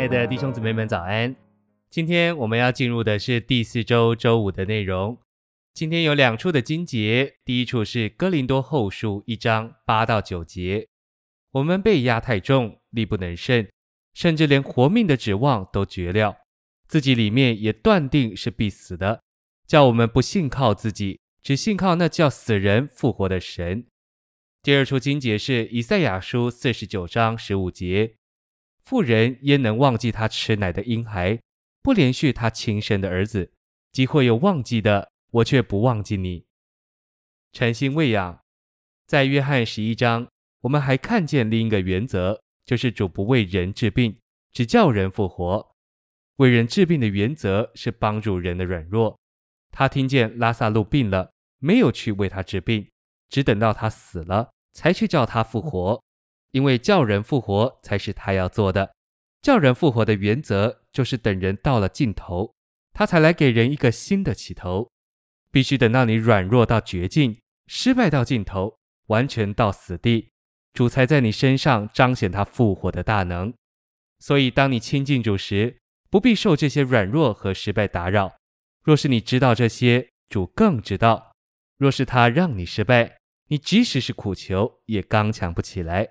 亲爱的弟兄姊妹们，早安！今天我们要进入的是第四周周五的内容。今天有两处的经节，第一处是哥林多后书一章八到九节。我们被压太重，力不能胜，甚至连活命的指望都绝了，自己里面也断定是必死的，叫我们不信靠自己，只信靠那叫死人复活的神。第二处经节是以赛亚书四十九章十五节。妇人焉能忘记她吃奶的婴孩，不连续她亲生的儿子？即会有忘记的，我却不忘记你。诚心喂养，在约翰十一章，我们还看见另一个原则，就是主不为人治病，只叫人复活。为人治病的原则是帮助人的软弱。他听见拉萨路病了，没有去为他治病，只等到他死了，才去叫他复活。因为叫人复活才是他要做的，叫人复活的原则就是等人到了尽头，他才来给人一个新的起头。必须等到你软弱到绝境，失败到尽头，完全到死地，主才在你身上彰显他复活的大能。所以，当你亲近主时，不必受这些软弱和失败打扰。若是你知道这些，主更知道。若是他让你失败，你即使是苦求，也刚强不起来。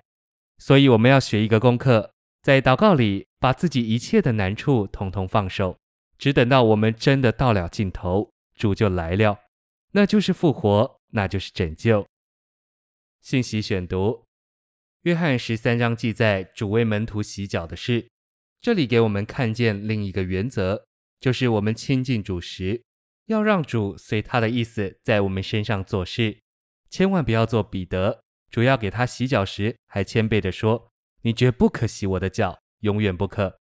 所以我们要学一个功课，在祷告里把自己一切的难处统统放手，只等到我们真的到了尽头，主就来了，那就是复活，那就是拯救。信息选读：约翰十三章记载主为门徒洗脚的事，这里给我们看见另一个原则，就是我们亲近主时，要让主随他的意思在我们身上做事，千万不要做彼得。主要给他洗脚时，还谦卑地说：“你绝不可洗我的脚，永远不可。”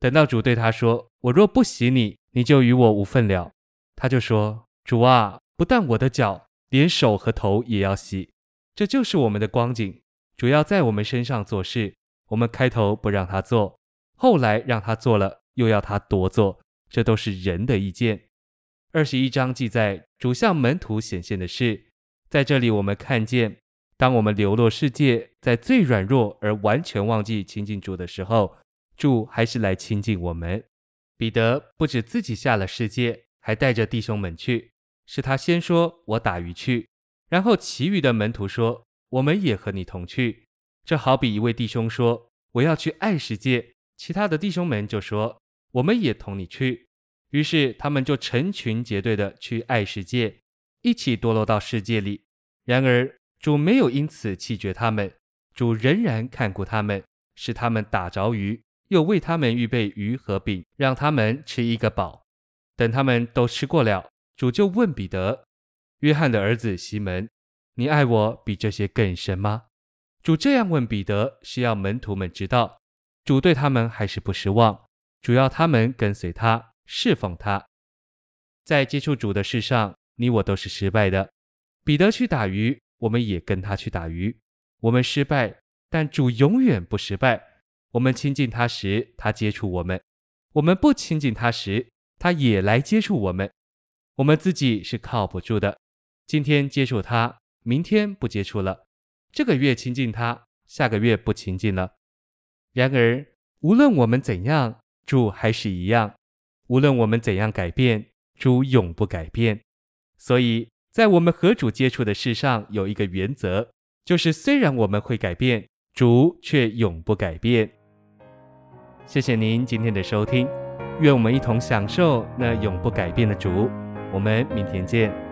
等到主对他说：“我若不洗你，你就与我无分了。”他就说：“主啊，不但我的脚，连手和头也要洗。”这就是我们的光景。主要在我们身上做事，我们开头不让他做，后来让他做了，又要他多做，这都是人的意见。二十一章记载主向门徒显现的事，在这里我们看见。当我们流落世界，在最软弱而完全忘记亲近主的时候，主还是来亲近我们。彼得不止自己下了世界，还带着弟兄们去。是他先说：“我打鱼去。”然后其余的门徒说：“我们也和你同去。”这好比一位弟兄说：“我要去爱世界。”其他的弟兄们就说：“我们也同你去。”于是他们就成群结队的去爱世界，一起堕落到世界里。然而，主没有因此弃绝他们，主仍然看顾他们，使他们打着鱼，又为他们预备鱼和饼，让他们吃一个饱。等他们都吃过了，主就问彼得：“约翰的儿子西门，你爱我比这些更深吗？”主这样问彼得，是要门徒们知道，主对他们还是不失望，主要他们跟随他，侍奉他。在接触主的事上，你我都是失败的。彼得去打鱼。我们也跟他去打鱼，我们失败，但主永远不失败。我们亲近他时，他接触我们；我们不亲近他时，他也来接触我们。我们自己是靠不住的，今天接触他，明天不接触了；这个月亲近他，下个月不亲近了。然而，无论我们怎样，主还是一样；无论我们怎样改变，主永不改变。所以，在我们和主接触的事上，有一个原则，就是虽然我们会改变，主却永不改变。谢谢您今天的收听，愿我们一同享受那永不改变的主。我们明天见。